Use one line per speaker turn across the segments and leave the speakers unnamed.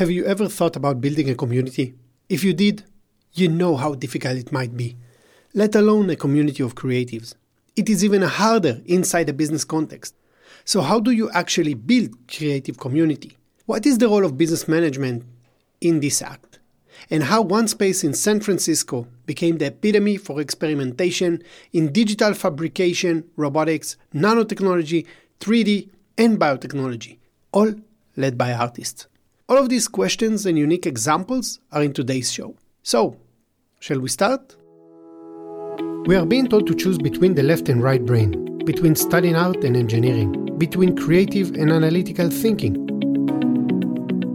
Have you ever thought about building a community? If you did, you know how difficult it might be, let alone a community of creatives. It is even harder inside a business context. So, how do you actually build creative community? What is the role of business management in this act? And how one space in San Francisco became the epitome for experimentation in digital fabrication, robotics, nanotechnology, 3D, and biotechnology, all led by artists. All of these questions and unique examples are in today's show. So, shall we start? We are being told to choose between the left and right brain, between studying art and engineering, between creative and analytical thinking.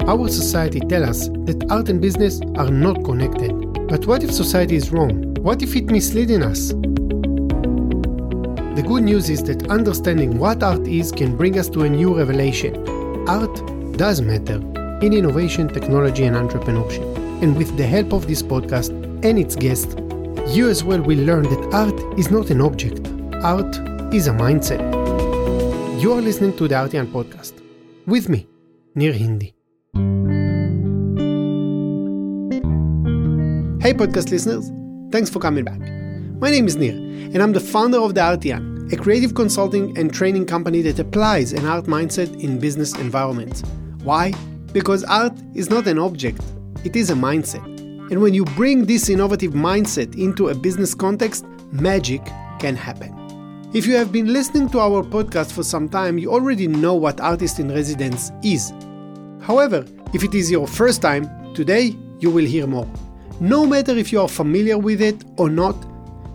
Our society tells us that art and business are not connected. But what if society is wrong? What if it misleading us? The good news is that understanding what art is can bring us to a new revelation. Art does matter in innovation, technology, and entrepreneurship. And with the help of this podcast and its guests, you as well will learn that art is not an object, art is a mindset. You are listening to the Artian podcast with me, Nir Hindi. Hey, podcast listeners, thanks for coming back. My name is Nir, and I'm the founder of the Artian, a creative consulting and training company that applies an art mindset in business environments. Why? Because art is not an object, it is a mindset. And when you bring this innovative mindset into a business context, magic can happen. If you have been listening to our podcast for some time, you already know what Artist in Residence is. However, if it is your first time, today you will hear more. No matter if you are familiar with it or not,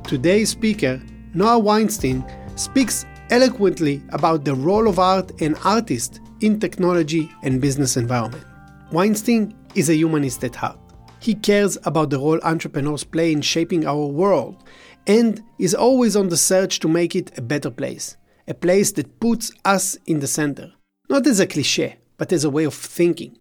today's speaker, Noah Weinstein, speaks eloquently about the role of art and artist in technology and business environment. Weinstein is a humanist at heart. He cares about the role entrepreneurs play in shaping our world and is always on the search to make it a better place, a place that puts us in the center, not as a cliche, but as a way of thinking.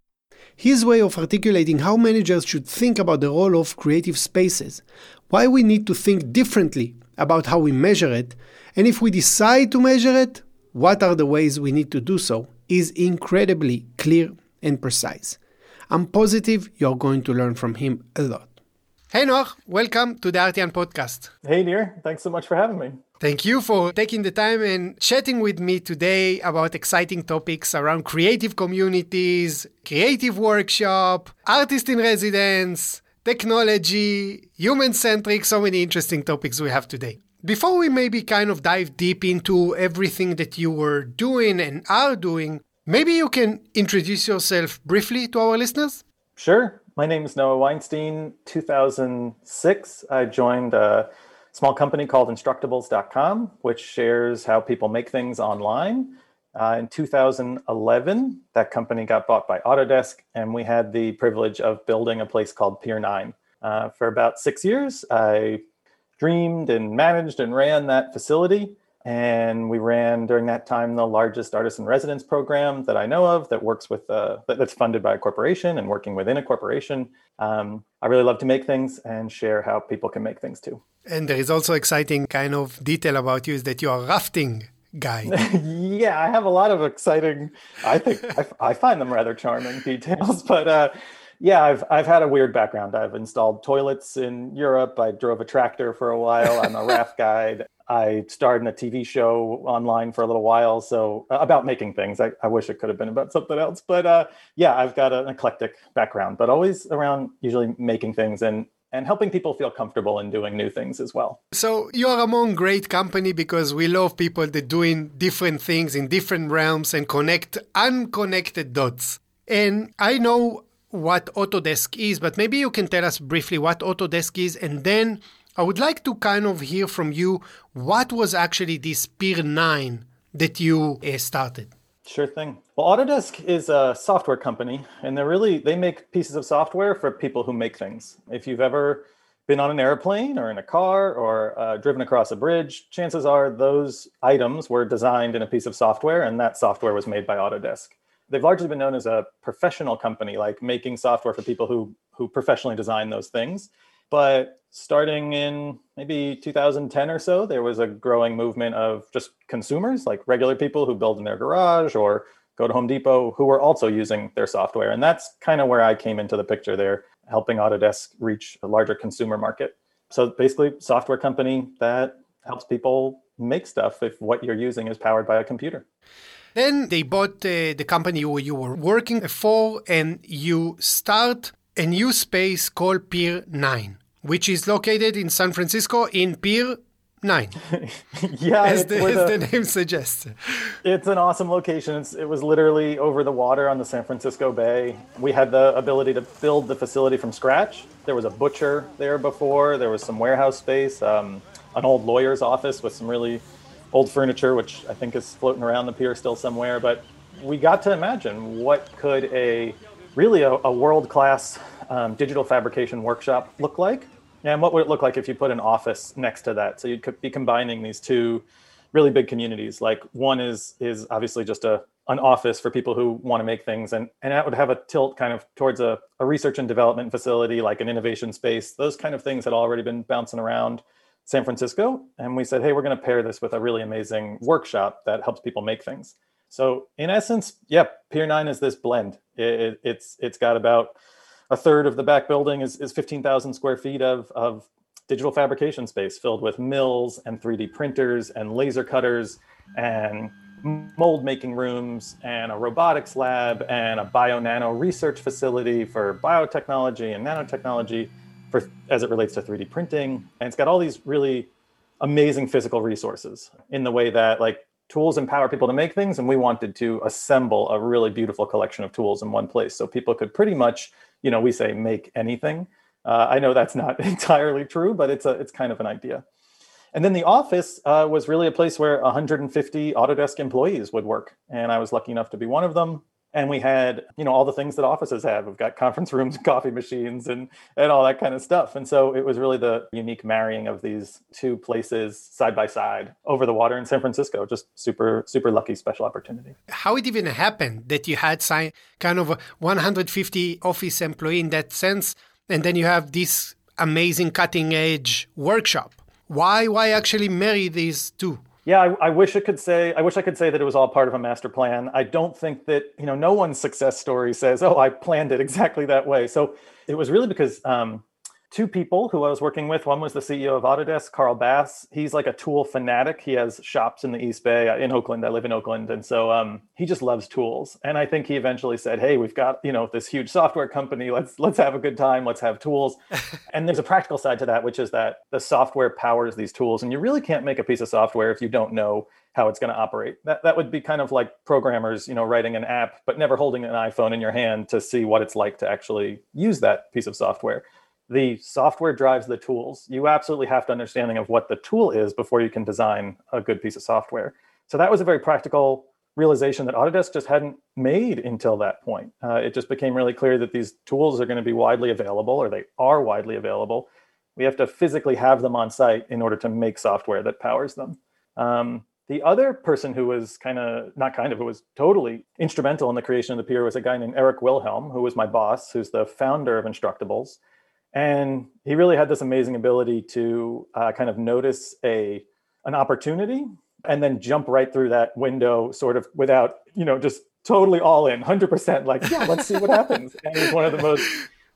His way of articulating how managers should think about the role of creative spaces, why we need to think differently about how we measure it, and if we decide to measure it, what are the ways we need to do so, is incredibly clear and precise. I'm positive you're going to learn from him a lot. Hey Noah, welcome to the Artian podcast.
Hey Nir, thanks so much for having me.
Thank you for taking the time and chatting with me today about exciting topics around creative communities, creative workshop, artist in residence, technology, human centric, so many interesting topics we have today. Before we maybe kind of dive deep into everything that you were doing and are doing, Maybe you can introduce yourself briefly to our listeners?
Sure. My name is Noah Weinstein. 2006, I joined a small company called Instructables.com, which shares how people make things online. Uh, in 2011, that company got bought by Autodesk, and we had the privilege of building a place called Pier 9. Uh, for about six years, I dreamed and managed and ran that facility. And we ran during that time the largest artist in residence program that I know of that works with uh, that's funded by a corporation and working within a corporation. Um, I really love to make things and share how people can make things too.
And there is also exciting kind of detail about you is that you are rafting guy.
yeah, I have a lot of exciting. I think I, I, find them rather charming details, but uh, yeah, I've I've had a weird background. I've installed toilets in Europe. I drove a tractor for a while. I'm a raft guide. I starred in a TV show online for a little while, so uh, about making things. I, I wish it could have been about something else, but uh, yeah, I've got an eclectic background, but always around usually making things and and helping people feel comfortable in doing new things as well.
So you are among great company because we love people that doing different things in different realms and connect unconnected dots. And I know what Autodesk is, but maybe you can tell us briefly what Autodesk is and then I would like to kind of hear from you what was actually this Pier 9 that you uh, started.
Sure thing. Well, Autodesk is a software company, and they're really they make pieces of software for people who make things. If you've ever been on an airplane or in a car or uh, driven across a bridge, chances are those items were designed in a piece of software, and that software was made by Autodesk. They've largely been known as a professional company, like making software for people who who professionally design those things. But starting in maybe 2010 or so, there was a growing movement of just consumers, like regular people who build in their garage or go to Home Depot, who were also using their software. And that's kind of where I came into the picture there, helping Autodesk reach a larger consumer market. So basically, software company that helps people make stuff if what you're using is powered by a computer.
Then they bought uh, the company you, you were working for, and you start a new space called Pier 9, which is located in San Francisco in Pier 9.
yeah,
as, the, as the, name suggests.
It's an awesome location. It's, it was literally over the water on the San Francisco Bay. We had the ability to build the facility from scratch. There was a butcher there before, there was some warehouse space, um, an old lawyer's office with some really old furniture, which I think is floating around the pier still somewhere. But we got to imagine what could a really a, a world-class um, digital fabrication workshop look like, and what would it look like if you put an office next to that? So you'd be combining these two really big communities. Like one is is obviously just a an office for people who want to make things, and and that would have a tilt kind of towards a, a research and development facility, like an innovation space. Those kind of things had already been bouncing around San Francisco. And we said, hey, we're going to pair this with a really amazing workshop that helps people make things. So in essence, yeah, Pier 9 is this blend. It, it, it's it's got about a third of the back building is, is 15,000 square feet of, of digital fabrication space filled with mills and 3D printers and laser cutters and mold making rooms and a robotics lab and a bio nano research facility for biotechnology and nanotechnology for as it relates to 3D printing. And it's got all these really amazing physical resources in the way that like tools empower people to make things and we wanted to assemble a really beautiful collection of tools in one place. So people could pretty much you know we say make anything. Uh, i know that's not entirely true but it's a it's kind of an idea. And then the office uh, was really a place where 150 autodesk employees would work and i was lucky enough to be one of them and we had you know all the things that offices have. We've got conference rooms coffee machines and and all that kind of stuff. And so it was really the unique marrying of these two places side by side over the water in san francisco. Just super super lucky special opportunity.
How it even happened that you had sign, kind of 150 office employee in that sense and then you have this amazing cutting edge workshop. Why why actually marry these two
yeah, I, I, wish I could say I wish I could say that it was all part of a master plan. I don't think that you know no one's success story says, "Oh, I planned it exactly that way." So it was really because um, two people who I was working with. One was the CEO of Autodesk, Carl Bass. He's like a tool fanatic. He has shops in the East Bay uh, in Oakland. I live in Oakland, and so um, he just loves tools. And I think he eventually said, "Hey, we've got you know this huge software company. Let's let's have a good time. Let's have tools." and there's a practical side to that, which is that the software powers these tools, and you really can't make a piece of software if you don't know how it's going to operate. That that would be kind of like programmers, you know, writing an app but never holding an iPhone in your hand to see what it's like to actually use that piece of software the software drives the tools. You absolutely have to understanding of what the tool is before you can design a good piece of software. So that was a very practical realization that Autodesk just hadn't made until that point. Uh, it just became really clear that these tools are going to be widely available, or they are widely available. We have to physically have them on site in order to make software that powers them. Um, the other person who was kind of not kind of who was totally instrumental in the creation of the pier was a guy named Eric Wilhelm, who was my boss, who's the founder of Instructables and he really had this amazing ability to uh, kind of notice a an opportunity and then jump right through that window sort of without you know just totally all in 100% like yeah let's see what happens. And he's one of the most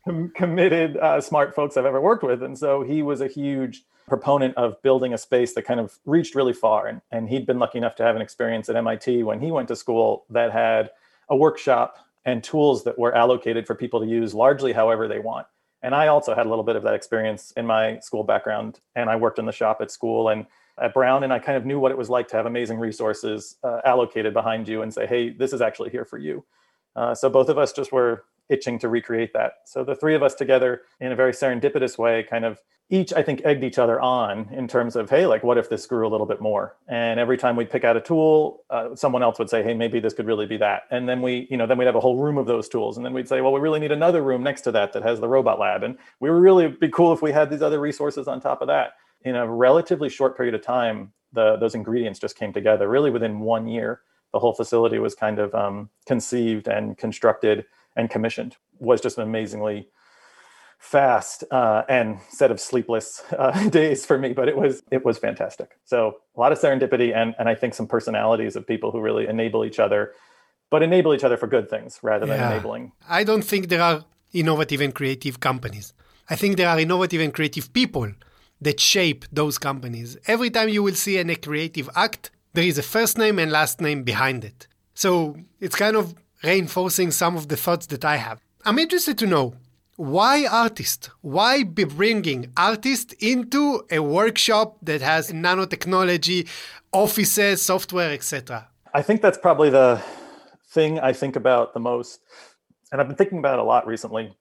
com- committed uh, smart folks i've ever worked with. And so he was a huge proponent of building a space that kind of reached really far. And, and he'd been lucky enough to have an experience at mit when he went to school that had a workshop and tools that were allocated for people to use largely however they want and I also had a little bit of that experience in my school background. And I worked in the shop at school and at Brown, and I kind of knew what it was like to have amazing resources uh, allocated behind you and say, hey, this is actually here for you. Uh, so both of us just were itching to recreate that. So the three of us together in a very serendipitous way kind of each I think egged each other on in terms of hey like what if this grew a little bit more? And every time we'd pick out a tool uh, someone else would say hey maybe this could really be that. And then we you know then we'd have a whole room of those tools. And then we'd say well we really need another room next to that that has the robot lab. And we would really be cool if we had these other resources on top of that. In a relatively short period of time the those ingredients just came together. Really within one year the whole facility was kind of um, conceived and constructed and commissioned was just an amazingly fast uh, and set of sleepless uh, days for me, but it was it was fantastic. So a lot of serendipity and and I think some personalities of people who really enable each other. but enable each other for good things rather than
Yeah.
enabling.
I don't think there are innovative and creative companies. I think there are innovative and creative people that shape those companies. Every time you will see a creative act, there is a first name and last name behind it. So it's kind of reinforcing some of the thoughts that I have. I'm interested to know why artists? Why be bringing artists into a workshop that has nanotechnology, offices, software, etc.?
I think that's probably the thing I think about the most. And I've been thinking about it a lot recently.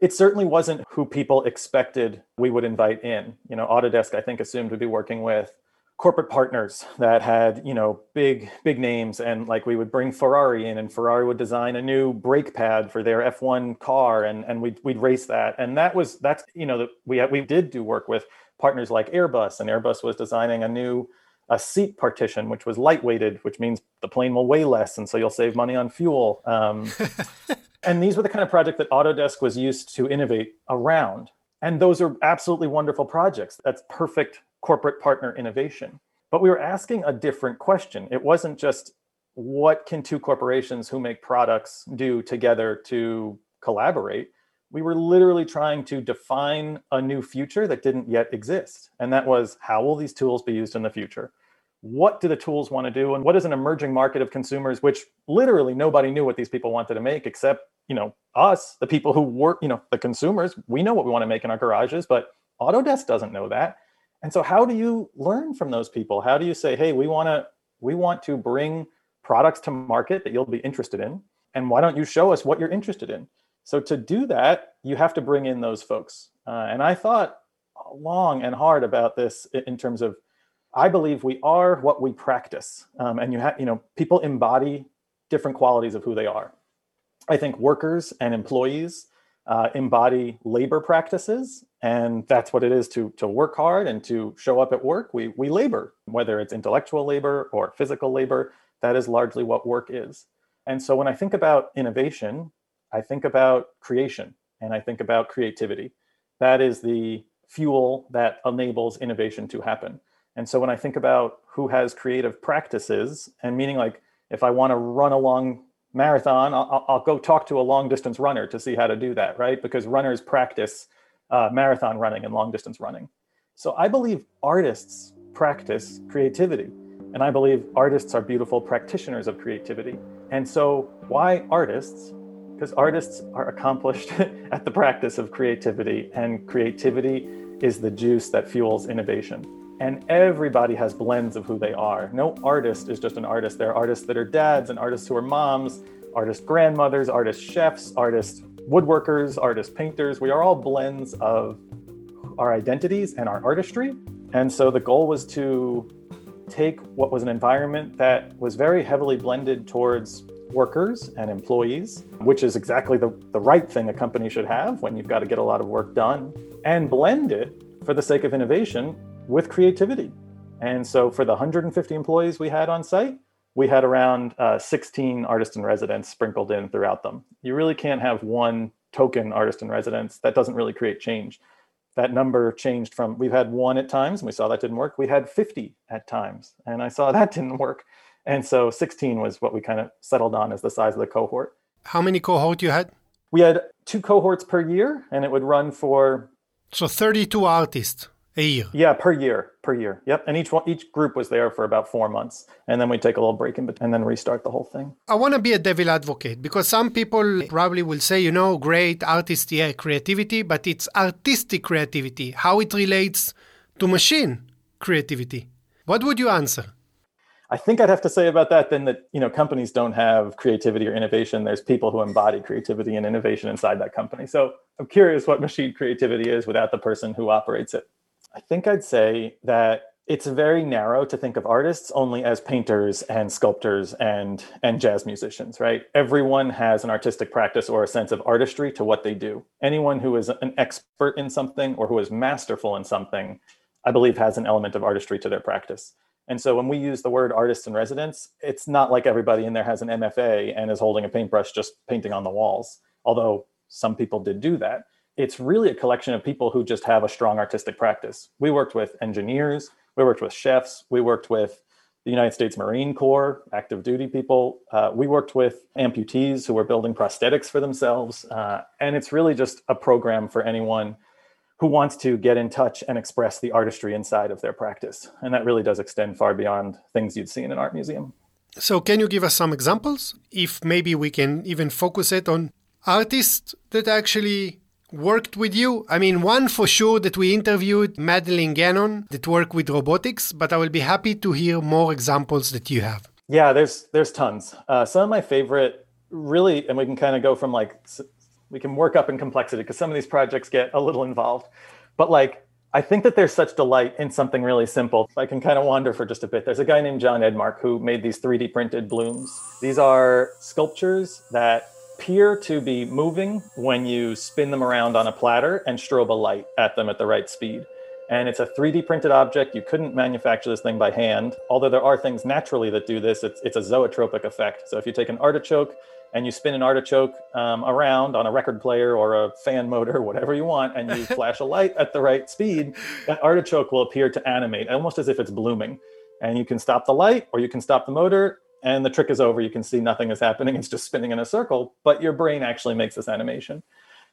It certainly wasn't who people expected we would invite in. You know, Autodesk, I think, assumed we'd be working with corporate partners that had, you know, big, big names. And like we would bring Ferrari in and Ferrari would design a new brake pad for their F1 car and, and we'd, we'd race that. And that was, that's, you know, that we, had, we did do work with partners like Airbus and Airbus was designing a new a seat partition, which was lightweighted, which means the plane will weigh less, and so you'll save money on fuel. Um, and these were the kind of project that Autodesk was used to innovate around. And those are absolutely wonderful projects. That's perfect corporate partner innovation. But we were asking a different question. It wasn't just what can two corporations who make products do together to collaborate. We were literally trying to define a new future that didn't yet exist. And that was how will these tools be used in the future? What do the tools want to do? And what is an emerging market of consumers, which literally nobody knew what these people wanted to make except, you know, us, the people who work, you know, the consumers. We know what we want to make in our garages, but Autodesk doesn't know that. And so how do you learn from those people? How do you say, hey, we want to we want to bring products to market that you'll be interested in? And why don't you show us what you're interested in? So to do that, you have to bring in those folks. Uh, and I thought long and hard about this in, terms of I believe we are what we practice. Um, and you have, you know, people embody different qualities of who they are. I think workers and employees uh, embody labor practices, and that's what it is to to work hard and to show up at work. We we labor, whether it's intellectual labor or physical labor. That is largely what work is. And so when I think about innovation, I think about creation and I think about creativity. That is the fuel that enables innovation to happen. And so when I think about who has creative practices, and meaning like if I want to run a long marathon, I'll, I'll, go talk to a long distance runner to see how to do that, right? Because runners practice uh, marathon running and long distance running. So I believe artists practice creativity. And I believe artists are beautiful practitioners of creativity. And so, why artists? Because artists are accomplished at the practice of creativity, and creativity is the juice that fuels innovation. And everybody has blends of who they are. No artist is just an artist. There are artists that are dads, and artists who are moms, artist grandmothers, artist chefs, artist woodworkers, artist painters. We are all blends of our identities and our artistry. And so the goal was to take what was an environment that was very heavily blended towards workers and employees, which is exactly the, the right thing a company should have when you've got to get a lot of work done, and blend it for the sake of innovation with creativity. And so for the 150 employees we had on site, we had around uh, 16 artist in residence sprinkled in throughout them. You really can't have one token artist in residence. That doesn't really create change that number changed from we've had one at times and we saw that didn't work we had 50 at times and i saw that didn't work and so 16 was what we kind of settled on as the size of the cohort
how many cohort you had
we had two cohorts per year and it would run for
so 32 artists a year
yeah per year per year yep and each one each group was there for about four months and then we take a little break in between and then restart the whole thing
i want to be a devil advocate because some people probably will say you know great artist yeah uh, creativity but it's artistic creativity how it relates to machine creativity what would you answer
I think I'd have to say about that then that you know companies don't have creativity or innovation. There's people who embody creativity and innovation inside that company. So I'm curious what machine creativity is without the person who operates it. I think I'd say that it's very narrow to think of artists only as painters and sculptors and and jazz musicians, right? Everyone has an artistic practice or a sense of artistry to what they do. Anyone who is an expert in something or who is masterful in something, I believe has an element of artistry to their practice. And so when we use the word artist in residence, it's not like everybody in there has an MFA and is holding a paintbrush just painting on the walls, although some people did do that it's really a collection of people who just have a strong artistic practice. We worked with engineers, we worked with chefs, we worked with the United States Marine Corps, active duty people. Uh, we worked with amputees who were building prosthetics for themselves. Uh, and it's really just a program for anyone who wants to get in touch and express the artistry inside of their practice. And that really does extend far beyond things you'd see in an art museum.
So, can you give us some examples? If maybe we can even focus it on artists that actually worked with you? I mean, one for sure that we interviewed, Madeline Gannon, that worked with robotics, but I will be happy to hear more examples that you have.
Yeah, there's there's tons. Uh, some of my favorite, really, and we can kind of go from like we can work up in complexity because some of these projects get a little involved, but like I think that there's such delight in something really simple. I can kind of wander for just a bit. There's a guy named John Edmark who made these 3D printed blooms. These are sculptures that appear to be moving when you spin them around on a platter and strobe a light at them at the right speed. And it's a 3D printed object. You couldn't manufacture this thing by hand. Although there are things naturally that do this, it's, it's a zoetropic effect. So if you take an artichoke and you spin an artichoke um, around on a record player or a fan motor, whatever you want, and you flash a light at the right speed, that artichoke will appear to animate almost as if it's blooming. And you can stop the light or you can stop the motor and the trick is over. You can see nothing is happening. It's just spinning in a circle, but your brain actually makes this animation.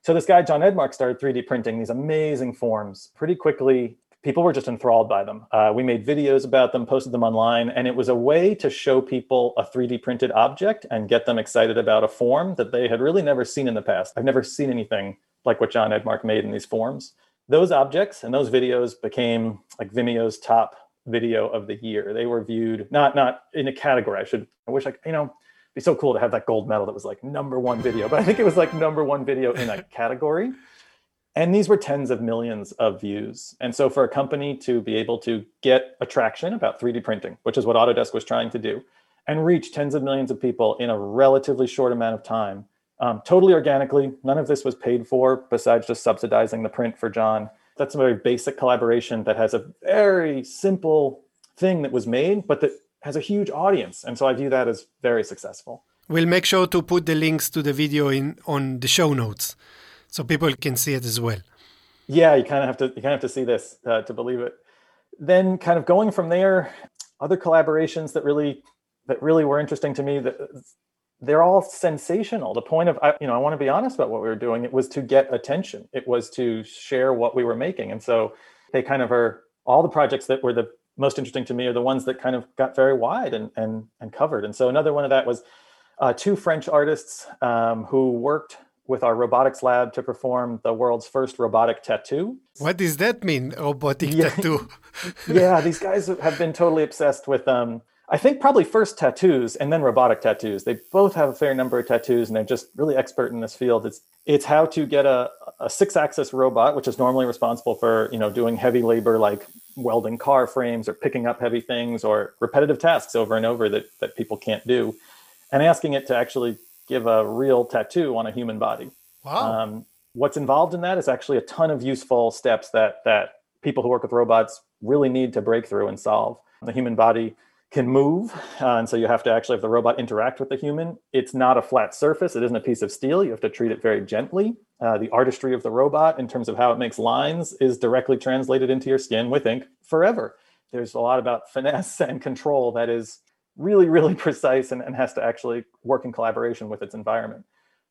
So this guy, John Edmark, started 3D printing these amazing forms pretty quickly. People were just enthralled by them. Uh, we made videos about them, posted them online, and it was a way to show people a 3D printed object and get them excited about a form that they had really never seen in the past. I've never seen anything like what John Edmark made in these forms. Those objects and those videos became like Vimeo's top video of the year. They were viewed not not in a category. I should I wish I you know be so cool to have that gold medal that was like number one video, but I think it was like number one video in a category. And these were tens of millions of views. And so for a company to be able to get attraction about 3D printing, which is what Autodesk was trying to do, and reach tens of millions of people in a relatively short amount of time, um, totally organically, none of this was paid for besides just subsidizing the print for John that's a very basic collaboration that has a very simple thing that was made, but that has a huge audience. And so I view that as very successful.
We'll make sure to put the links to the video in on the show notes so people can see it as well.
Yeah, you kind of have to you kind of have to see this uh, to believe it. Then kind of going from there, other collaborations that really that really were interesting to me that they're all sensational. The point of, you know, I want to be honest about what we were doing. It was to get attention. It was to share what we were making. And so they kind of are all the projects that were the most interesting to me are the ones that kind of got very wide and and and covered. And so another one of that was uh, two French artists um, who worked with our robotics lab to perform the world's first robotic tattoo.
What does that mean, robotic yeah. tattoo?
yeah, these guys have been totally obsessed with um, I think probably first tattoos and then robotic tattoos. They both have a fair number of tattoos and they're just really expert in this field. It's it's how to get a, a six-axis robot, which is normally responsible for, you know, doing heavy labor like welding car frames or picking up heavy things or repetitive tasks over and over that, that people can't do, and asking it to actually give a real tattoo on a human body.
Wow. Um,
what's involved in that is actually a ton of useful steps that that people who work with robots really need to break through and solve. The human body can move. Uh, and so you have to actually have the robot interact with the human. It's not a flat surface, it isn't a piece of steel. You have to treat it very gently. Uh, the artistry of the robot, in terms of how it makes lines, is directly translated into your skin with ink forever. There's a lot about finesse and control that is really, really precise and, and has to actually work in collaboration with its environment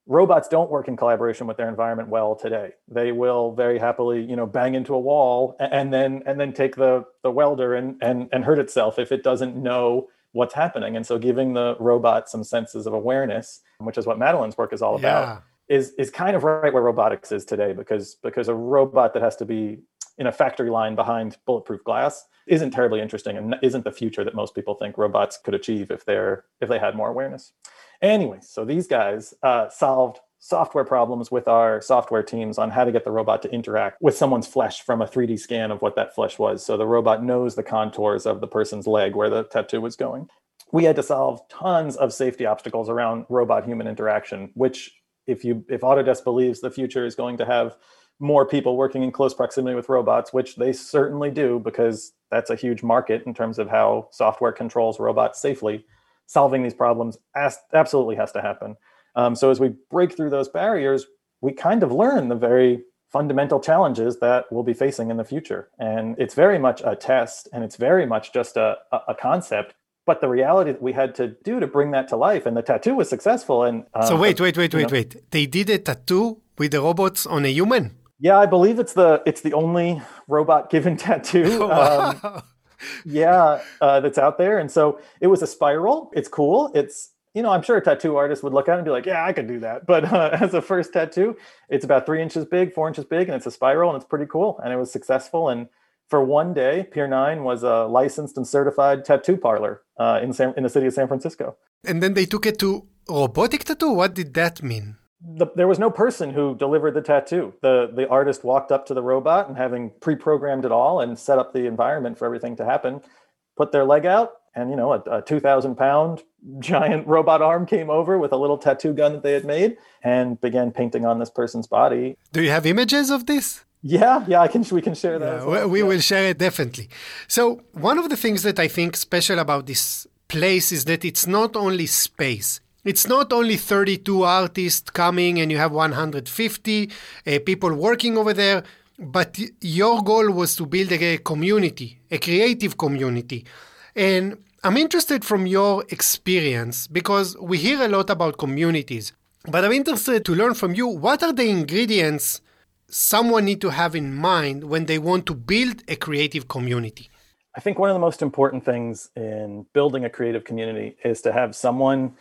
robots don't work in collaboration with their environment well today. They will very happily, you know, bang into a wall and then and then take the the welder and and and hurt itself if it doesn't know what's happening. And so giving the robot some senses of awareness, which is what Madeline's work is all about, yeah. is is kind of right where robotics is today because because a robot that has to be in a factory line behind bulletproof glass isn't terribly interesting and isn't the future that most people think robots could achieve if they're if they had more awareness. Anyway, so these guys uh, solved software problems with our software teams on how to get the robot to interact with someone's flesh from a 3D scan of what that flesh was. So the robot knows the contours of the person's leg where the tattoo was going. We had to solve tons of safety obstacles around robot human interaction, which if you if Autodesk believes the future is going to have more people working in close proximity with robots, which they certainly do because that's a huge market in terms of how software controls robots safely solving these problems as, absolutely has to happen. Um, so as we break through those barriers, we kind of learn the very fundamental challenges that we'll be facing in the future. And it's very much a test and it's very much just a, a concept. but the reality that we had to do to bring that to life and the tattoo was successful and
um, so wait wait wait wait know, wait they did a tattoo with the robots on a human
yeah i believe it's the it's the only robot given tattoo wow. Yeah uh, that's out there and so it was a spiral it's cool it's you know i'm sure a tattoo artist would look at it and be like yeah i could do that but uh, as a first tattoo it's about three inches big four inches big and it's a spiral and it's pretty cool and it was successful and for one day, Pier 9 was a licensed and certified tattoo parlor uh, in, San, in the city of San Francisco.
And then they took it to robotic tattoo? What did that mean?
The, there was no person who delivered the tattoo. The, the artist walked up to the robot and having pre programmed it all and set up the environment for everything to happen, put their leg out, and you know, a, a 2,000 pound giant robot arm came over with a little tattoo gun that they had made and began painting on this person's body.
Do you have images of this?
Yeah, yeah, I can. We can share that. Yeah,
well. We yeah. will share it definitely. So one of the things that I think special about this place is that it's not only space. It's not only 32 artists coming and you have 150 uh, people working over there, but your goal was to build a community, a creative community. And I'm interested from your experience because we hear a lot about communities, but I'm interested to learn from you what are the ingredients someone need to have in mind when they want to build a creative community?
I think one of the most important things in building a creative community is to have someone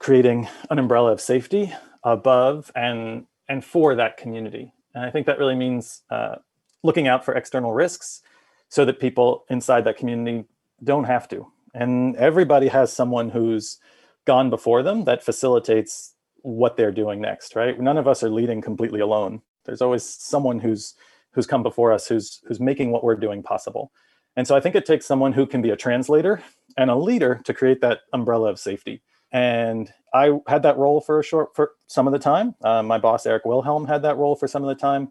creating an umbrella of safety above and and for that community. And I think that really means uh, looking out for external risks so that people inside that community don't have to. And everybody has someone who's gone before them that facilitates what they're doing next, right? None of us are leading completely alone. There's always someone who's who's come before us who's who's making what we're doing possible. And so I think it takes someone who can be a translator and a leader to create that umbrella of safety. And I had that role for a short for some of the time. Uh, my boss Eric Wilhelm had that role for some of the time.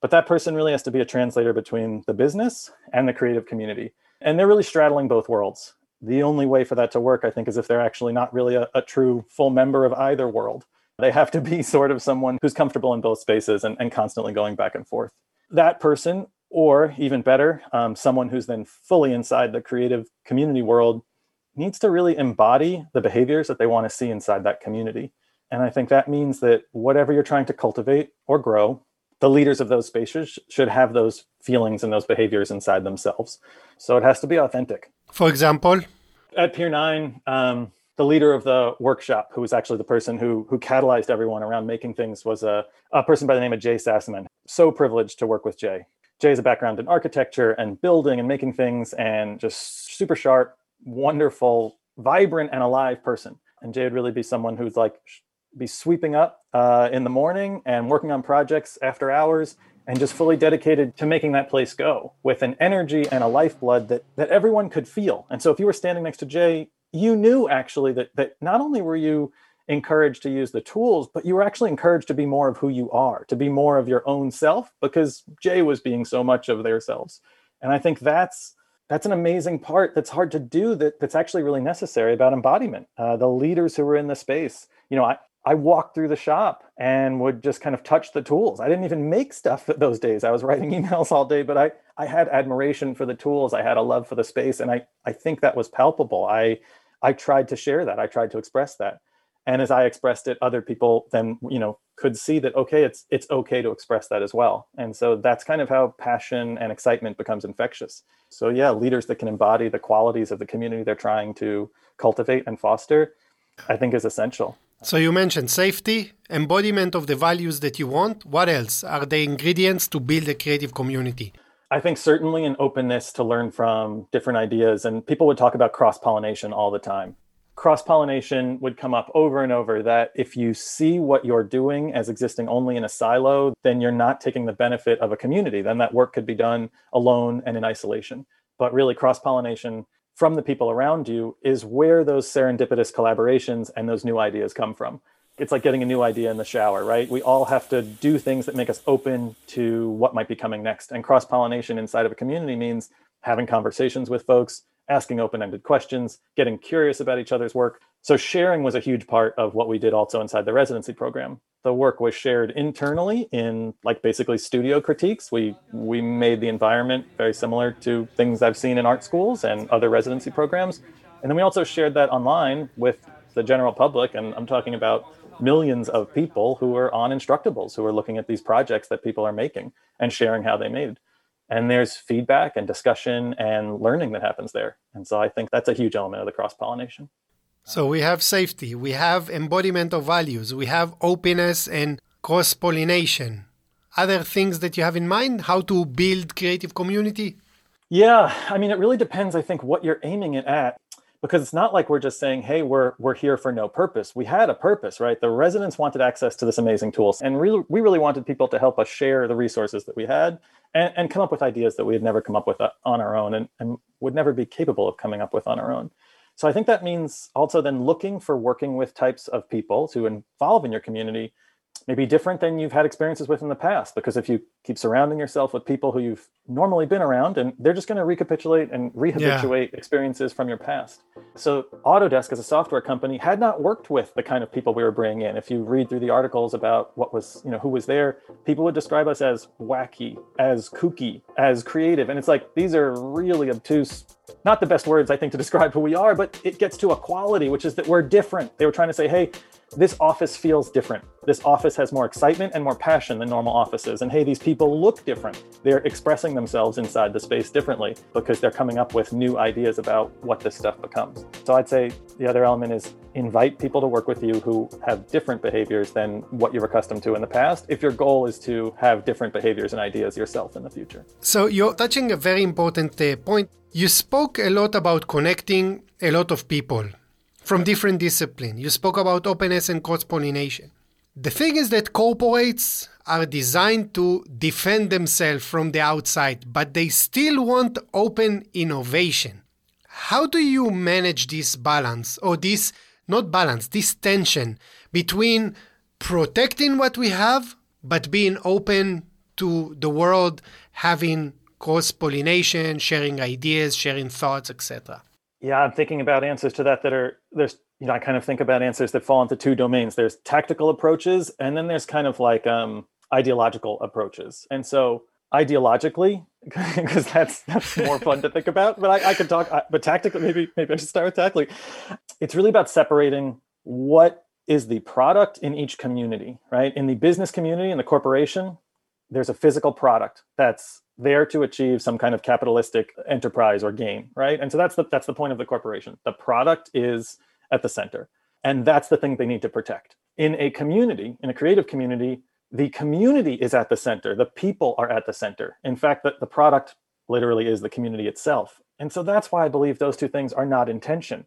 But that person really has to be a translator between the business and the creative community. And they're really straddling both worlds. The only way for that to work, I think, is if they're actually not really a, a true full member of either world. They have to be sort of someone who's comfortable in both spaces and, and constantly going back and forth. That person, or even better, um, someone who's then fully inside the creative community world, needs to really embody the behaviors that they want to see inside that community. And I think that means that whatever you're trying to cultivate or grow, the leaders of those spaces should have those feelings and those behaviors inside themselves. So it has to be authentic.
For example,
at Pier 9, um, the leader of the workshop, who was actually the person who who catalyzed everyone around making things, was a, a person by the name of Jay Sassaman. So privileged to work with Jay. Jay has a background in architecture and building and making things, and just super sharp, wonderful, vibrant, and alive person. And Jay would really be someone who's like be sweeping up uh, in the morning and working on projects after hours and just fully dedicated to making that place go with an energy and a lifeblood that that everyone could feel. And so if you were standing next to Jay, you knew actually that that not only were you encouraged to use the tools, but you were actually encouraged to be more of who you are, to be more of your own self, because Jay was being so much of their selves. And I think that's that's an amazing part that's hard to do that that's actually really necessary about embodiment. Uh, the leaders who were in the space, you know, I, I walked through the shop and would just kind of touch the tools. I didn't even make stuff those days. I was writing emails all day, but I, I had admiration for the tools. I had a love for the space. And I, I think that was palpable. I, I tried to share that. I tried to express that. And as I expressed it, other people then, you know, could see that, okay, it's, it's okay to express that as well. And so that's kind of how passion and excitement becomes infectious. So yeah, leaders that can embody the qualities of the community they're trying to cultivate and foster, I think is essential.
So you mentioned safety, embodiment of the values that you want. What else are the ingredients to build a creative community?
I think certainly an openness to learn from different ideas. And people would talk about cross pollination all the time. Cross pollination would come up over and over that if you see what you're doing as existing only in a silo, then you're not taking the benefit of a community. Then that work could be done alone and in isolation. But really, cross pollination from the people around you is where those serendipitous collaborations and those new ideas come from. It's like getting a new idea in the shower, right? We all have to do things that make us open to what might be coming next. And cross pollination inside of a community means having conversations with folks, asking open ended questions, getting curious about each other's work. So, sharing was a huge part of what we did also inside the residency program the work was shared internally in like basically studio critiques. We we made the environment very similar to things I've seen in art schools and other residency programs. And then we also shared that online with the general public. And I'm talking about millions of people who are on Instructables, who are looking at these projects that people are making and sharing how they made. And there's feedback and discussion and learning that happens there. And so I think that's a huge element of the cross pollination.
So we have safety, we have embodiment of values, we have openness and cross pollination. Other things that you have in mind, how to build creative community?
Yeah, I mean, it really depends, I think, what you're aiming it at because it's not like we're just saying hey we're we're here for no purpose. We had a purpose right? The residents wanted access to this amazing tool and we, we really wanted people to help us share the resources that we had and, and come up with ideas that we had never come up with uh, on our own and, and would never be capable of coming up with on our own. So I think that means also then looking for working with types of people to involve in your community maybe different than you've had experiences with in the past. Because if you keep surrounding yourself with people who you've normally been around, and they're just going to recapitulate and rehabituate yeah. experiences from your past. So Autodesk as a software company had not worked with the kind of people we were bringing in. If you read through the articles about what was, you know, who was there, people would describe us as wacky, as kooky, as creative. And it's like, these are really obtuse not the best words I think to describe who we are, but it gets to a quality, which is that we're different. They were trying to say, hey, this office feels different. This office has more excitement and more passion than normal offices. And hey, these people look different. They're expressing themselves inside the space differently because they're coming up with new ideas about what this stuff becomes. So I'd say the other element is invite people to work with you who have different behaviors than what you're accustomed to in the past if your goal is to have different behaviors and ideas yourself in the future.
So you're touching a very important uh, point. You spoke a lot about connecting a lot of people from different disciplines. You spoke about openness and cross pollination. The thing is that corporates are designed to defend themselves from the outside, but they still want open innovation. How do you manage this balance or this, not balance, this tension between protecting what we have, but being open to the world, having cross pollination, sharing ideas, sharing thoughts, etc.?
Yeah, I'm thinking about answers to that that are there's you know I kind of think about answers that fall into two domains. There's tactical approaches, and then there's kind of like um, ideological approaches. And so ideologically, because that's that's more fun to think about. But I, I can talk. But tactically, maybe maybe I should start with tactically. It's really about separating what is the product in each community, right? In the business community, in the corporation, there's a physical product that's there to achieve some kind of capitalistic enterprise or gain, right? And so that's the that's the point of the corporation. The product is at the center, and that's the thing they need to protect. In a community, in a creative community, the community is at the center. The people are at the center. In fact, the, the product literally is the community itself. And so that's why I believe those two things are not in tension.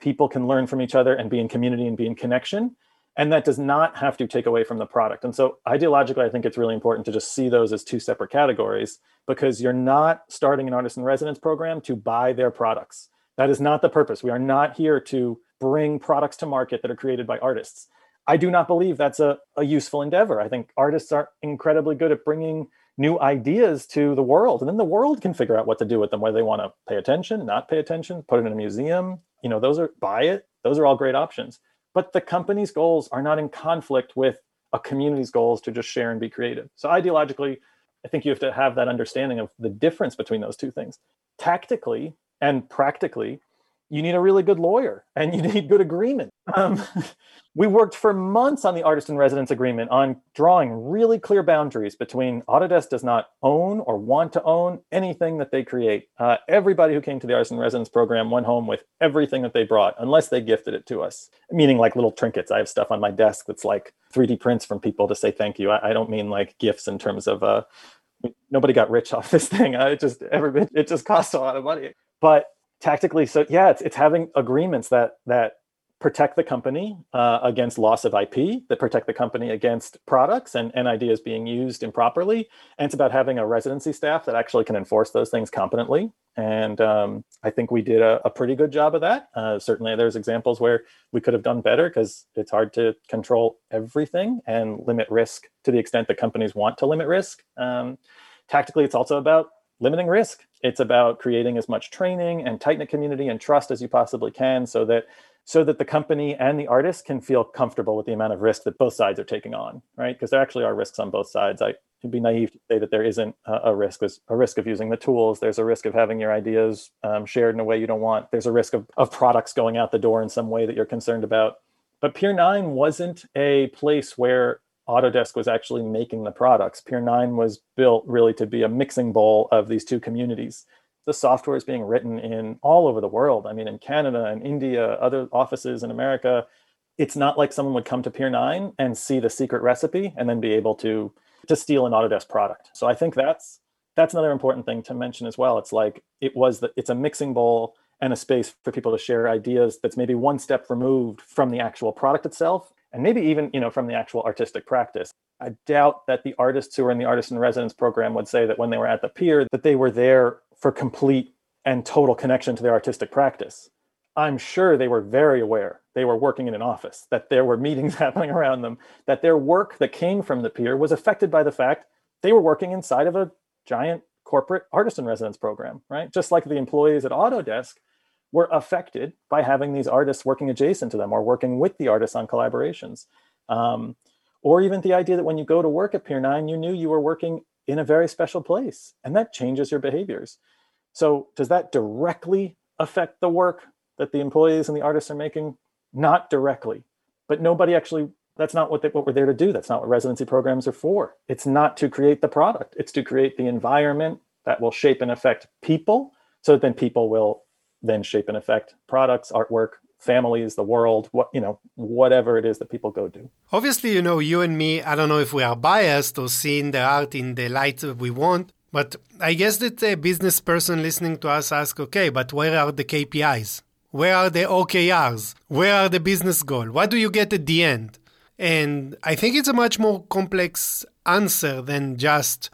People can learn from each other and be in community and be in connection and that does not have to take away from the product. And so ideologically i think it's really important to just see those as two separate categories because you're not starting an artist in residence program to buy their products. That is not the purpose. We are not here to bring products to market that are created by artists. I do not believe that's a, a useful endeavor. I think artists are incredibly good at bringing new ideas to the world and then the world can figure out what to do with them whether they want to pay attention not pay attention put it in a museum you know those are buy it. Those are all great options but the company's goals are not in conflict with a community's goals to just share and be creative. So ideologically, I think you have to have that understanding of the difference between those two things. Tactically and practically, you need a really good lawyer and you need good agreement. Um, we worked for months on the artist in residence agreement on drawing really clear boundaries between Autodesk does not own or want to own anything that they create. Uh, everybody who came to the artist in residence program went home with everything that they brought, unless they gifted it to us, meaning like little trinkets. I have stuff on my desk that's like 3D prints from people to say thank you. I, I don't mean like gifts in terms of uh, nobody got rich off this thing. I just every it just costs a lot of money. But tactically so yeah it's, it's having agreements that that protect the company uh, against loss of ip that protect the company against products and, and ideas being used improperly. And it's about having a residency staff that actually can enforce those things competently. And um, i think we did a, a, pretty good job of that. Uh, certainly there's examples where we could have done better because it's hard to control everything and limit risk to the extent that companies want to limit risk. Um, tactically it's also about limiting risk. It's about creating as much training and tight knit community and trust as you possibly can so that so that the company and the artist can feel comfortable with the amount of risk that both sides are taking on, right? Because there actually are risks on both sides. I it'd be naive to say that there isn't a, risk. There's a risk of using the tools. There's a risk of having your ideas um, shared in a way you don't want. There's a risk of, of products going out the door in some way that you're concerned about. But Pier 9 wasn't a place where Autodesk was actually making the products. Pier 9 was built really to be a mixing bowl of these two communities. The software is being written in all over the world. I mean, in Canada and India, other offices in America. It's not like someone would come to Pier 9 and see the secret recipe and then be able to to steal an Autodesk product. So I think that's that's another important thing to mention as well. It's like it was that it's a mixing bowl and a space for people to share ideas that's maybe one step removed from the actual product itself and maybe even you know from the actual artistic practice. I doubt that the artists who were in the artist in residence program would say that when they were at the pier that they were there for complete and total connection to their artistic practice. I'm sure they were very aware they were working in an office that there were meetings happening around them that their work that came from the pier was affected by the fact they were working inside of a giant corporate artist in residence program right? Just like the employees at autodesk were affected by having these artists working adjacent to them or working with the artists on collaborations. Um, or even the idea that when you go to work at Pier 9, you knew you were working in a very special place, and that changes your behaviors. So, does that directly affect the work that the employees and the artists are making? Not directly, but nobody actually. That's not what they, what we're there to do. That's not what residency programs are for. It's not to create the product. It's to create the environment that will shape and affect people, so that then people will then shape and affect products, artwork, families, the world, what you know, whatever it is that people go do.
Obviously, you know, you and me, I don't know if we are biased or seeing the art in the light that we want, but I guess that a business person listening to us ask, okay, but where are the KPIs? Where are the OKRs? Where are the business goal? What do you get at the end? And I think it's a much more complex answer than just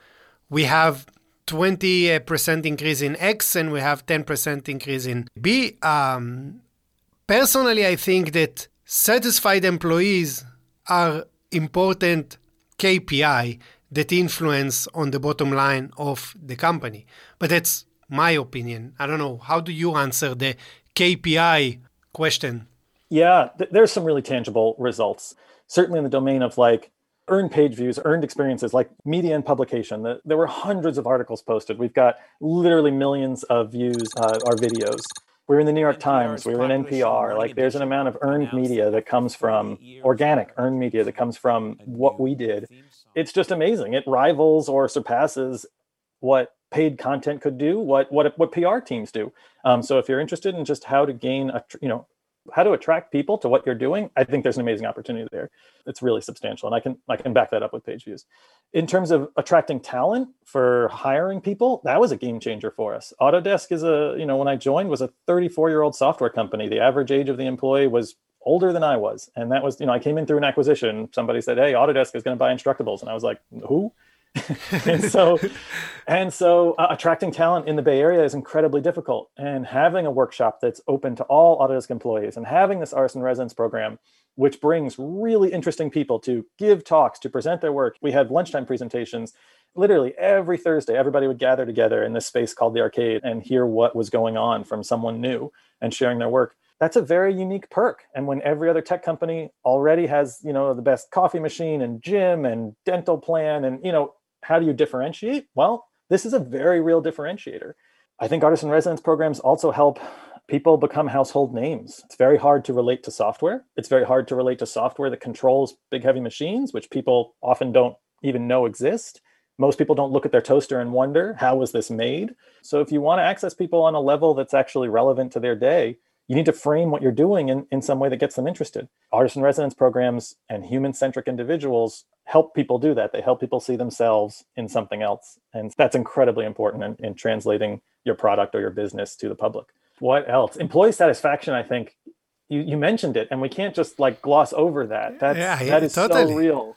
we have 20% increase in X and we have 10% increase in B. Um, personally, I think that satisfied employees are important KPI that influence on the bottom line of the company. But that's my opinion. I don't know. How do you answer the KPI question?
Yeah, th- there's some really tangible results. Certainly in the domain of like earned page views, earned experiences like media and publication. The, there were hundreds of articles posted. We've got literally millions of views, uh, our videos. We're in the New York NPR Times, we are in NPR. Like there's an amount of earned media that comes from organic earned media that comes from what we did. It's just amazing. It rivals or surpasses what paid content could do, what what what PR teams do. Um, so if you're interested in just how to gain a you know how to attract people to what you're doing, I think there's an amazing opportunity there. It's really substantial, and I can I can back that up with page views. In terms of attracting talent for hiring people, that was a game changer for us. Autodesk is a you know when I joined was a 34 year old software company. The average age of the employee was older than I was, and that was you know I came in through an acquisition. Somebody said, "Hey, Autodesk is going to buy Instructables," and I was like, "Who?" And so and so uh, attracting talent in the bay area is incredibly difficult. And having a workshop that's open to all autodesk employees and having this artist in residence program which brings really interesting people to give talks to present their work. We had lunchtime presentations. Literally every thursday everybody would gather together in this space called the arcade and hear what was going on from someone new and sharing their work. That's a very unique perk. And when every other tech company already has you know the best coffee machine and gym and dental plan and you know how do you differentiate? Well, this is a very real differentiator. I think artist in residence programs also help people become household names. It's very hard to relate to software. It's very hard to relate to software that controls big, heavy machines, which people often don't even know exist. Most people don't look at their toaster and wonder, how was this made? So, if you want to access people on a level that's actually relevant to their day, you need to frame what you're doing in, in some way that gets them interested. Artist in residence programs and human centric individuals help people do that. They help people see themselves in something else. And that's incredibly important in, in translating your product or your business to the public. What else? Employee satisfaction, I think you, you mentioned it, and we can't just like gloss over that. That's, yeah, yeah, that is totally. so real.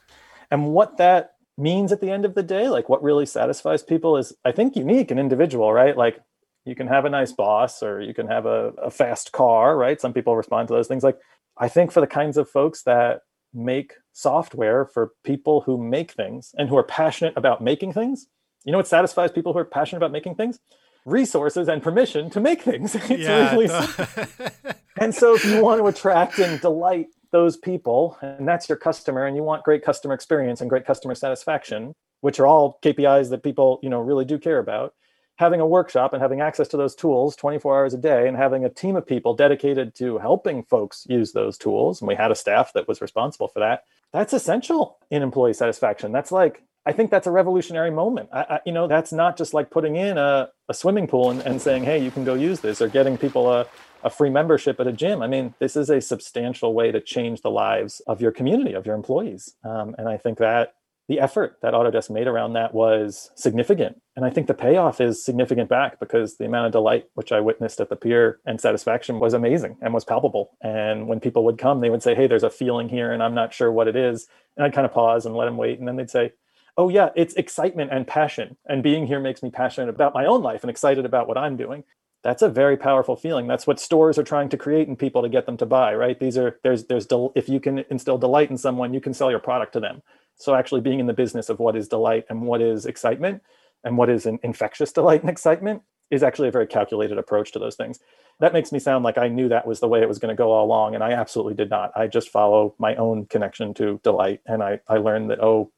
And what that means at the end of the day, like what really satisfies people is, I think, unique and individual, right? Like you can have a nice boss or you can have a, a fast car, right? Some people respond to those things. Like I think for the kinds of folks that make software for people who make things and who are passionate about making things, you know what satisfies people who are passionate about making things? Resources and permission to make things. It's yeah, really and so if you want to attract and delight those people, and that's your customer, and you want great customer experience and great customer satisfaction, which are all KPIs that people, you know, really do care about, having a workshop and having access to those tools 24 hours a day and having a team of people dedicated to helping folks use those tools and we had a staff that was responsible for that that's essential in employee satisfaction. That's like i think that's a revolutionary moment. I, I, you know that's not just like putting in a, a swimming pool and, and saying hey you can go use this or getting people a, a free membership at a gym. I mean this is a substantial way to change the lives of your community of your employees. Um, and i think that the effort that Autodesk made around that was significant. And I think the payoff is significant back because the amount of delight which I witnessed at the pier and satisfaction was amazing and was palpable. And when people would come, they would say, Hey, there's a feeling here and I'm not sure what it is. And I'd kind of pause and let them wait. And then they'd say, Oh, yeah, it's excitement and passion. And being here makes me passionate about my own life and excited about what I'm doing. That's a very powerful feeling. That's what stores are trying to create in people to get them to buy, right? These are there's there's del- if you can instill delight in someone, you can sell your product to them so actually being in the business of what is delight and what is excitement and what is an infectious delight and excitement is actually a very calculated approach to those things. That makes me sound like I knew that was the way it was going to go all along. And I absolutely did not. I just follow my own connection to delight. And I, I learned that, oh,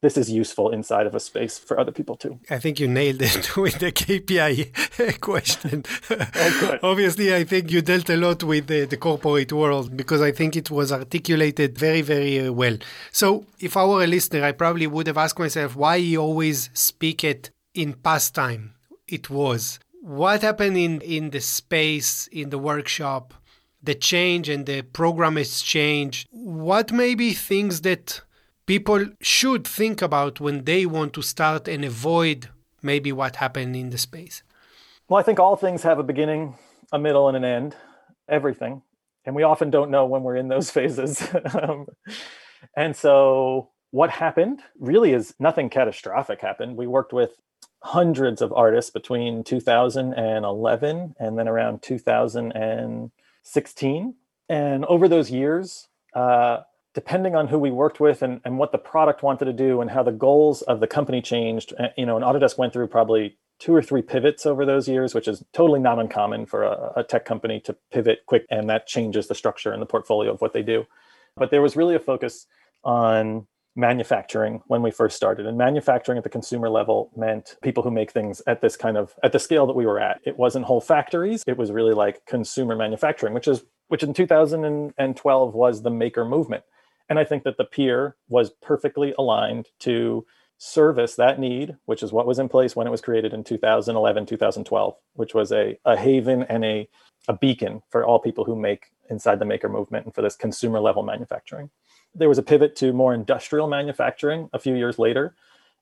this is useful inside of a space for other people too.
I think you nailed it with the KPI question. oh, Obviously, I think you dealt a lot with the, the, corporate world because I think it was articulated very, very uh, well. So, if I were a listener, I probably would have asked myself why you always speak it in past time. It was. What happened in, in the space, in the workshop, the change and the program has changed? What may be things that people should think about when they want to start and avoid maybe what happened in the space?
Well, I think all things have a beginning, a middle, and an end, everything. And we often don't know when we're in those phases. um, and so, what happened really is nothing catastrophic happened. We worked with hundreds of artists between 2011 and then around 2016. And over those years, uh, depending on who we worked with and, and what the product wanted to do and how the goals of the company changed, eh, you know, and Autodesk went through probably two or three pivots over those years, which is totally not uncommon for a, a tech company to pivot quick, and that changes the structure and the portfolio of what they do. But there was really a focus on manufacturing when we first started and manufacturing at the consumer level meant people who make things at this kind of at the scale that we were at. It wasn't whole factories. It was really like consumer manufacturing which is which in 2012 was the maker movement and I think that the pier was perfectly aligned to service that need, which is what was in place when it was created in 2011, 2012, which was a, a haven and a, a beacon for all people who make inside the maker movement and for this consumer level manufacturing. There was a pivot to more industrial manufacturing a few years later.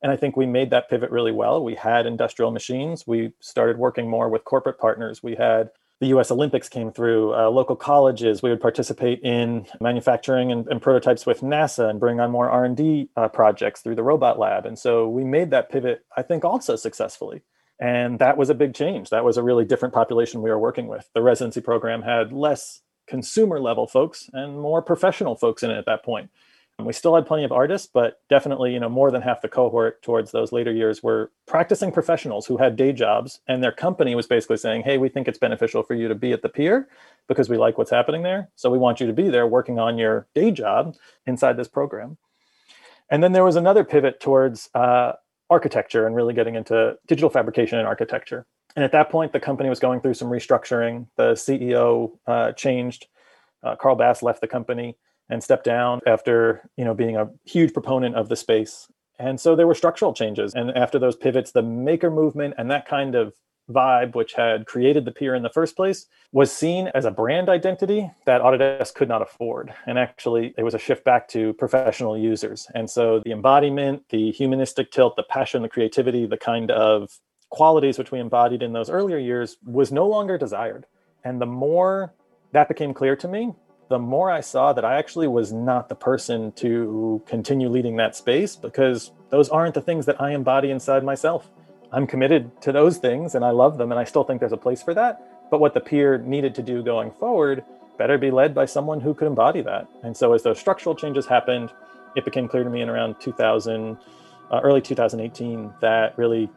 And I think we made that pivot really well. We had industrial machines. We started working more with corporate partners. We had the U.S. Olympics came through, uh, local colleges. We would participate in manufacturing and, and, prototypes with NASA and bring on more R and D uh, projects through the Robot Lab. And so we made that pivot, I think, also successfully. And that was a big change. That was a really different population we were working with. The residency program had less consumer level folks and more professional folks in it at that point. We still had plenty of artists, but definitely, you know, more than half the cohort towards those later years were practicing professionals who had day jobs, and their company was basically saying, "Hey, we think it's beneficial for you to be at the pier because we like what's happening there. So we want you to be there working on your day job inside this program." And then there was another pivot towards uh, architecture and really getting into digital fabrication and architecture. And at that point, the company was going through some restructuring. The CEO uh, changed. Uh, Carl Bass left the company and stepped down after you know being a huge proponent of the space. And so there were structural changes. And after those pivots the maker movement and that kind of vibe which had created the pier in the first place was seen as a brand identity that autodesk could not afford. And actually it was a shift back to professional users. And so the embodiment the humanistic tilt the passion the creativity the kind of qualities which we embodied in those earlier years was no longer desired. And the more that became clear to me the more I saw that I actually was not the person to continue leading that space because those aren't the things that I embody inside myself. I'm committed to those things and I love them and I still think there's a place for that. But what the pier needed to do going forward better be led by someone who could embody that. And so as those structural changes happened, it became clear to me in around 2000, uh, early 2018, that really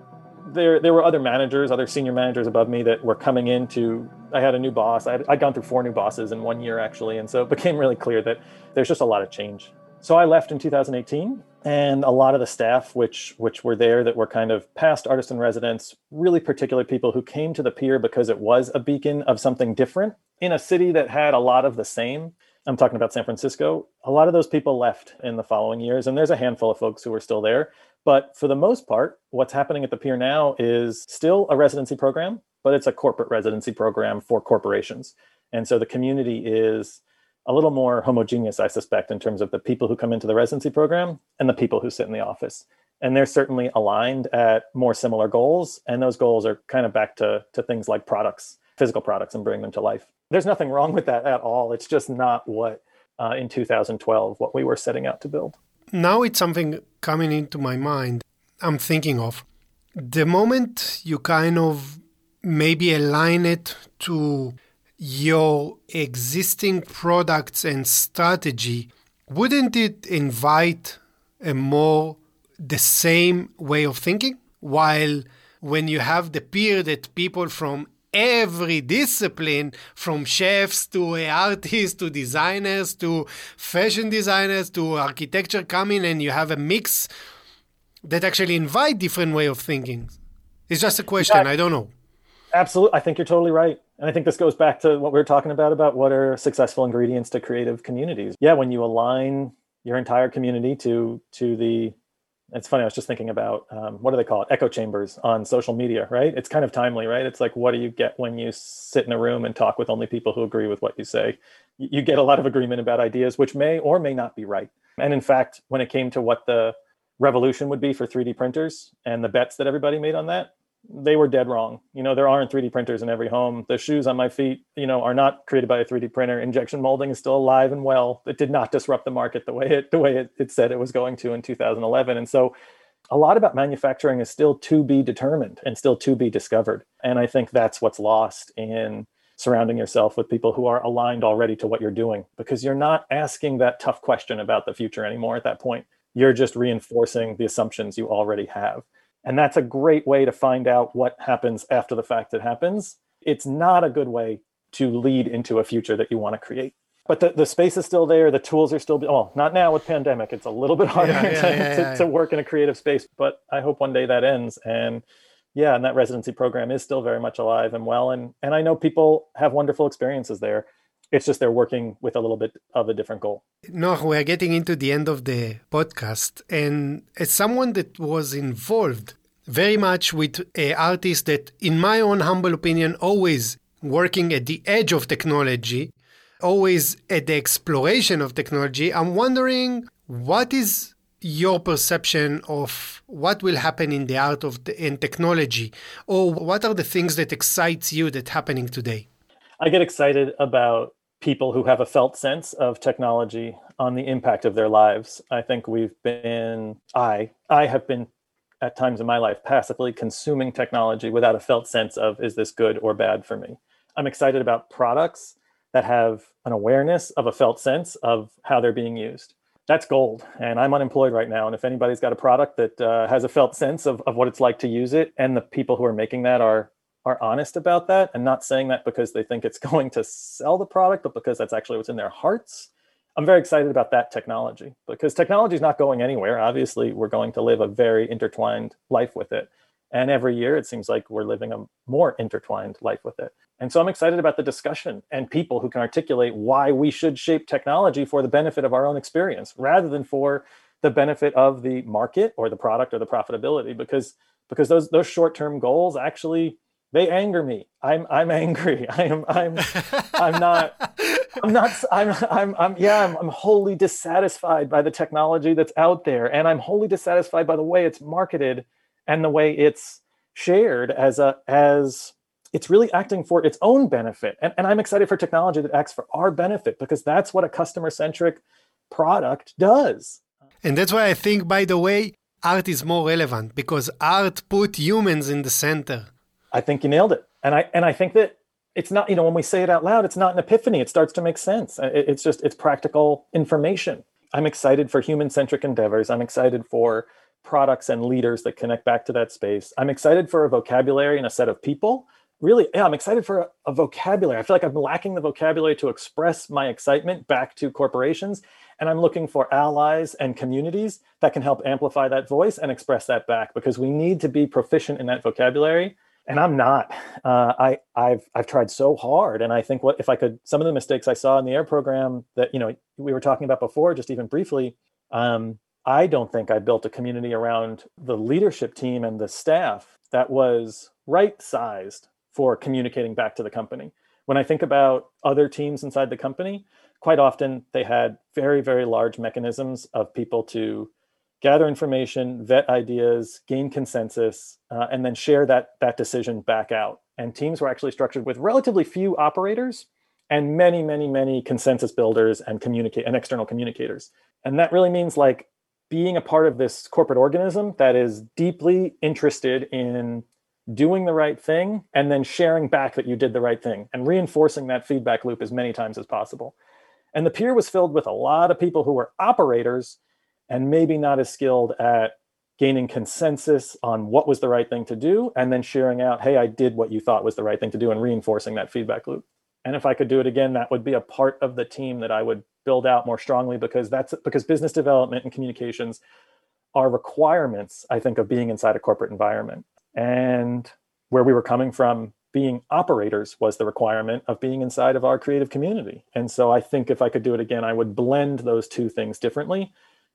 there there were other managers, other senior managers above me that were coming in to. I had a new boss. I'd gone through four new bosses in one year actually, and so it became really clear that there's just a lot of change So I left in 2018 and a lot of the staff which which were there that were kind of past artist in residence really particular people who came to the pier because it was a beacon of something different in a city that had a lot of the same i'm talking about san francisco a lot of those people left in the following years and there's a handful of folks who are still there but for the most part what's happening at the pier now is still a residency program but it's a corporate residency program for corporations and so the community is a little more homogeneous, I suspect, in terms of the people who come into the residency program and the people who sit in the office. And they're certainly aligned at more similar goals. And those goals are kind of back to, to things like products, physical products, and bring them to life. There's nothing wrong with that at all. It's just not what uh, in 2012, what we were setting out to build.
Now it's something coming into my mind I'm thinking of. The moment you kind of maybe align it to your existing products and strategy, wouldn't it invite a more the same way of thinking? While when you have the pier that people from every discipline, from chefs to artists to designers to fashion designers to architecture come in and you have a mix that actually invite different way of thinking. It's just a question. Yeah, I don't know.
Absolutely. I think you're totally right. And I think this goes back to what we were talking about about what are successful ingredients to creative communities. Yeah, when you align your entire community to to the it's funny i was just thinking about um, what do they call it? Echo chambers on social media right? It's kind of timely right? It's like what do you get when you sit in a room and talk with only people who agree with what you say? You get a lot of agreement about ideas which may or may not be right. And in fact when it came to what the revolution would be for 3d printers and the bets that everybody made on that they were dead wrong. You know, there aren't 3D printers in every home. The shoes on my feet, you know, are not created by a 3D printer. Injection molding is still alive and well. It did not disrupt the market the way it the way it, it said it was going to in 2011. And so a lot about manufacturing is still to be determined and still to be discovered. And I think that's what's lost in surrounding yourself with people who are aligned already to what you're doing because you're not asking that tough question about the future anymore at that point. You're just reinforcing the assumptions you already have. And that's a great way to find out what happens after the fact that happens. It's not a good way to lead into a future that you want to create. But the, the space is still there. The tools are still, oh, not now with pandemic. It's a little bit harder yeah, yeah, to, yeah, to, to work in a creative space. But I hope one day that ends. And yeah, and that residency program is still very much alive and well. And, and I know people have wonderful experiences there. It's just they're working with a little bit of a different goal.
No, we are getting into the end of the podcast. And as someone that was involved very much with uh, artists that, in my own humble opinion, always working at the edge of technology, always at the exploration of technology, I'm wondering what is your perception of what will happen in the art of the, in technology or what are the things that excites you that happening today
i get excited about people who have a felt sense of technology on the impact of their lives. I think we've been I I have been at times in my life passively consuming technology without a felt sense of is this good or bad for me. I'm excited about products that have an awareness of a felt sense of how they're being used. That's gold. And I'm unemployed right now. And if anybody's got a product that uh, has a felt sense of, of what it's like to use it, and the people who are making that are are honest about that and not saying that because they think it's going to sell the product, but because that's actually what's in their hearts. I'm very excited about that technology because technology is not going anywhere. Obviously, we're going to live a very intertwined life with it. And every year, it seems like we're living a more intertwined life with it. And so I'm excited about the discussion and people who can articulate why we should shape technology for the benefit of our own experience rather than for the benefit of the market or the product or the profitability because because those those short-term goals actually they anger me. I'm i'm angry. I am i'm i'm not i'm not i'm i'm, I'm yeah I'm, I'm wholly dissatisfied by the technology that's out there and i'm wholly dissatisfied by the way it's marketed and the way it's shared as a as it's really acting for its own benefit. And, and i'm excited for technology that acts for our benefit because that's what a customer centric product does.
And that's why i think by the way art is more relevant because art put humans in the center
I think you nailed it. And I and I think that it's not you know when we say it out loud, it's not an epiphany. It starts to make sense. It's just it's practical information. I'm excited for human centric endeavors. I'm excited for products and leaders that connect back to that space. I'm excited for a vocabulary and a set of people really, yeah, I'm excited for a, a vocabulary. I feel like I'm lacking the vocabulary to express my excitement back to corporations. And I'm looking for allies and communities that can help amplify that voice and express that back because we need to be proficient in that vocabulary. And I'm not. Uh, I, I've I've tried so hard, and I think what if I could some of the mistakes I saw in the air program that you know we were talking about before, just even briefly. Um, I don't think I built a community around the leadership team and the staff that was right sized for communicating back to the company. When I think about other teams inside the company, quite often they had very, very large mechanisms of people to gather information, vet ideas, gain consensus, uh, and then share that, that decision back out. And teams were actually structured with relatively few operators and many, many, many consensus builders and communicate and external communicators. And that really means like being a part of this corporate organism that is deeply interested in doing the right thing and then sharing back that you did the right thing and reinforcing that feedback loop as many times as possible. And the pier was filled with a lot of people who were operators and maybe not as skilled at gaining consensus on what was the right thing to do and then sharing out, hey, I did what you thought was the right thing to do and reinforcing that feedback loop. And if I could do it again, that would be a part of the team that I would build out more strongly because that's because business development and communications are requirements, I think, of being inside a corporate environment. And where we were coming from being operators was the requirement of being inside of our creative community. And so I think if I could do it again, I would blend those two things differently.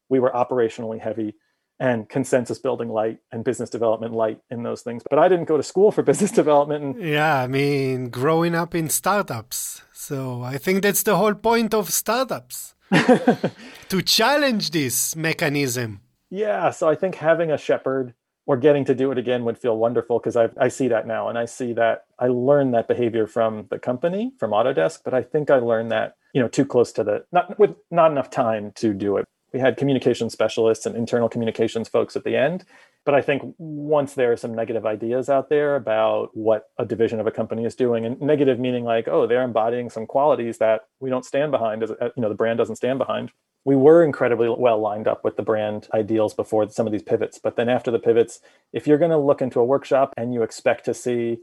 We were operationally heavy and consensus building light and business development light in those things. But I didn't go to school for business development. And...
Yeah, I mean, growing up in startups. So I think that's the whole point of startups to challenge this mechanism.
Yeah. So I think having a shepherd or getting to do it again would feel wonderful because I, I see that now and I see that I learned that behavior from the company from Autodesk, but I think I learned that you know too close to the not with not enough time to do it. We had communication specialists and internal communications folks at the end, but I think once there are some negative ideas out there about what a division of a company is doing, and negative meaning like oh they're embodying some qualities that we don't stand behind, as you know the brand doesn't stand behind we were incredibly well lined up with the brand ideals before some of these pivots. But then after the pivots, if you're going to look into a workshop and you expect to see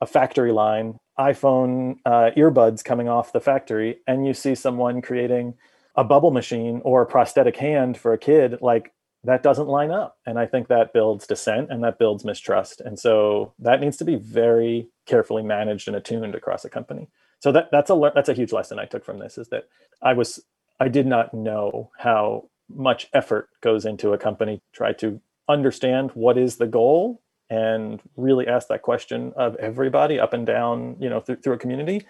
a factory line, iPhone uh, earbuds coming off the factory, and you see someone creating a bubble machine or a prosthetic hand for a kid, like that doesn't line up. And I think that builds dissent and that builds mistrust. And so that needs to be very carefully managed and attuned across a company. So that that's a that's a huge lesson I took from this is that I was I did not know how much effort goes into a company try to understand what is the goal and really ask that question of everybody up and down, you know, through, through a community,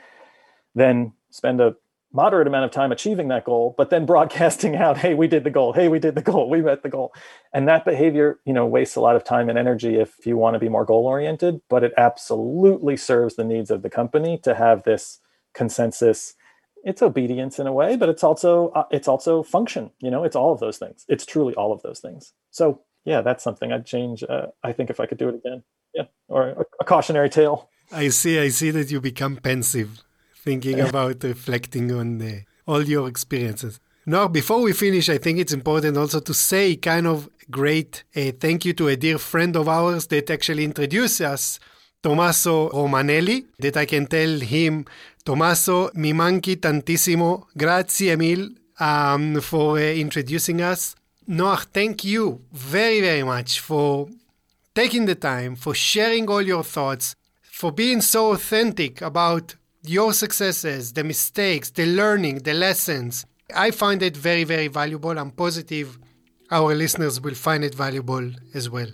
then spend a moderate amount of time achieving that goal, but then broadcasting out, hey, we did the goal, hey, we did the goal, we met the goal. And that behavior, you know, wastes a lot of time and energy if you want to be more goal oriented, but it absolutely serves the needs of the company to have this consensus. It's obedience in a way but it's also uh, it's also function you know? It's all of those things. It's truly all of those things. So yeah that's something i'd change uh, i think if i could do it again. Yeah or a, a, cautionary tale.
I see i see that you become pensive thinking about reflecting on the, all your experiences now before we finish i think it's important also to say kind of great uh, thank you to a dear friend of ours that actually introduced us Tommaso Romanelli, that I can tell him Tommaso, mi manchi tantissimo. Grazie mille um, for uh, introducing us. Noah, thank you very, very much for taking the time, for sharing all your thoughts, for being so authentic about your successes, the mistakes, the learning, the lessons. I find it very, very valuable. I'm positive our listeners will find it valuable as well.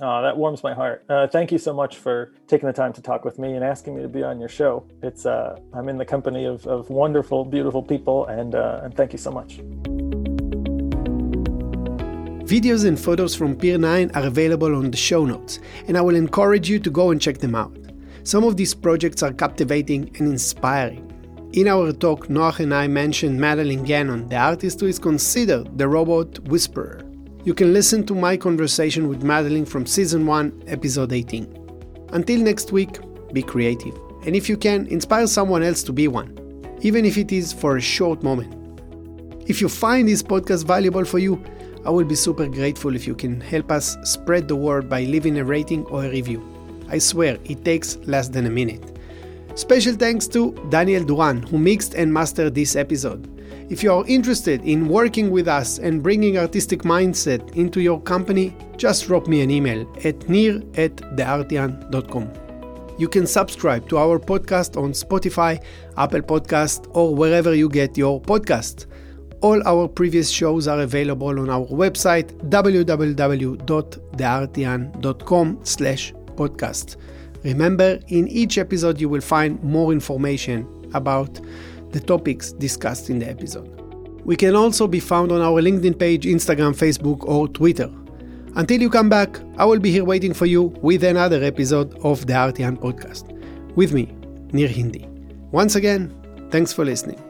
Oh, that warms my heart. Uh, thank you so much for taking the time to talk with me and asking me to be on your show. It's uh, I'm in the company of, of wonderful, beautiful people, and uh, and thank you so much.
Videos and photos from Pier 9 are available on the show notes, and I will encourage you to go and check them out. Some of these projects are captivating and inspiring. In our talk, Noah and I mentioned Madeline Gannon, the artist who is considered the robot whisperer. You can listen to my conversation with Madeline from season 1, episode 18. Until next week, be creative. And if you can, inspire someone else to be one, even if it is for a short moment. If you find this podcast valuable for you, I will be super grateful if you can help us spread the word by leaving a rating or a review. I swear, it takes less than a minute. Special thanks to Daniel Duran, who mixed and mastered this episode. If you are interested in working with us and bringing artistic mindset into your company, just drop me an email at nir at theartian.com. You can subscribe to our podcast on Spotify, Apple Podcast, or wherever you get your podcast. All our previous shows are available on our website www.theartian.com slash podcast. Remember, in each episode you will find more information about the topics discussed in the episode. We can also be found on our LinkedIn page, Instagram, Facebook, or Twitter. Until you come back, I will be here waiting for you with another episode of the Artian podcast. With me, Nir Hindi. Once again, thanks for listening.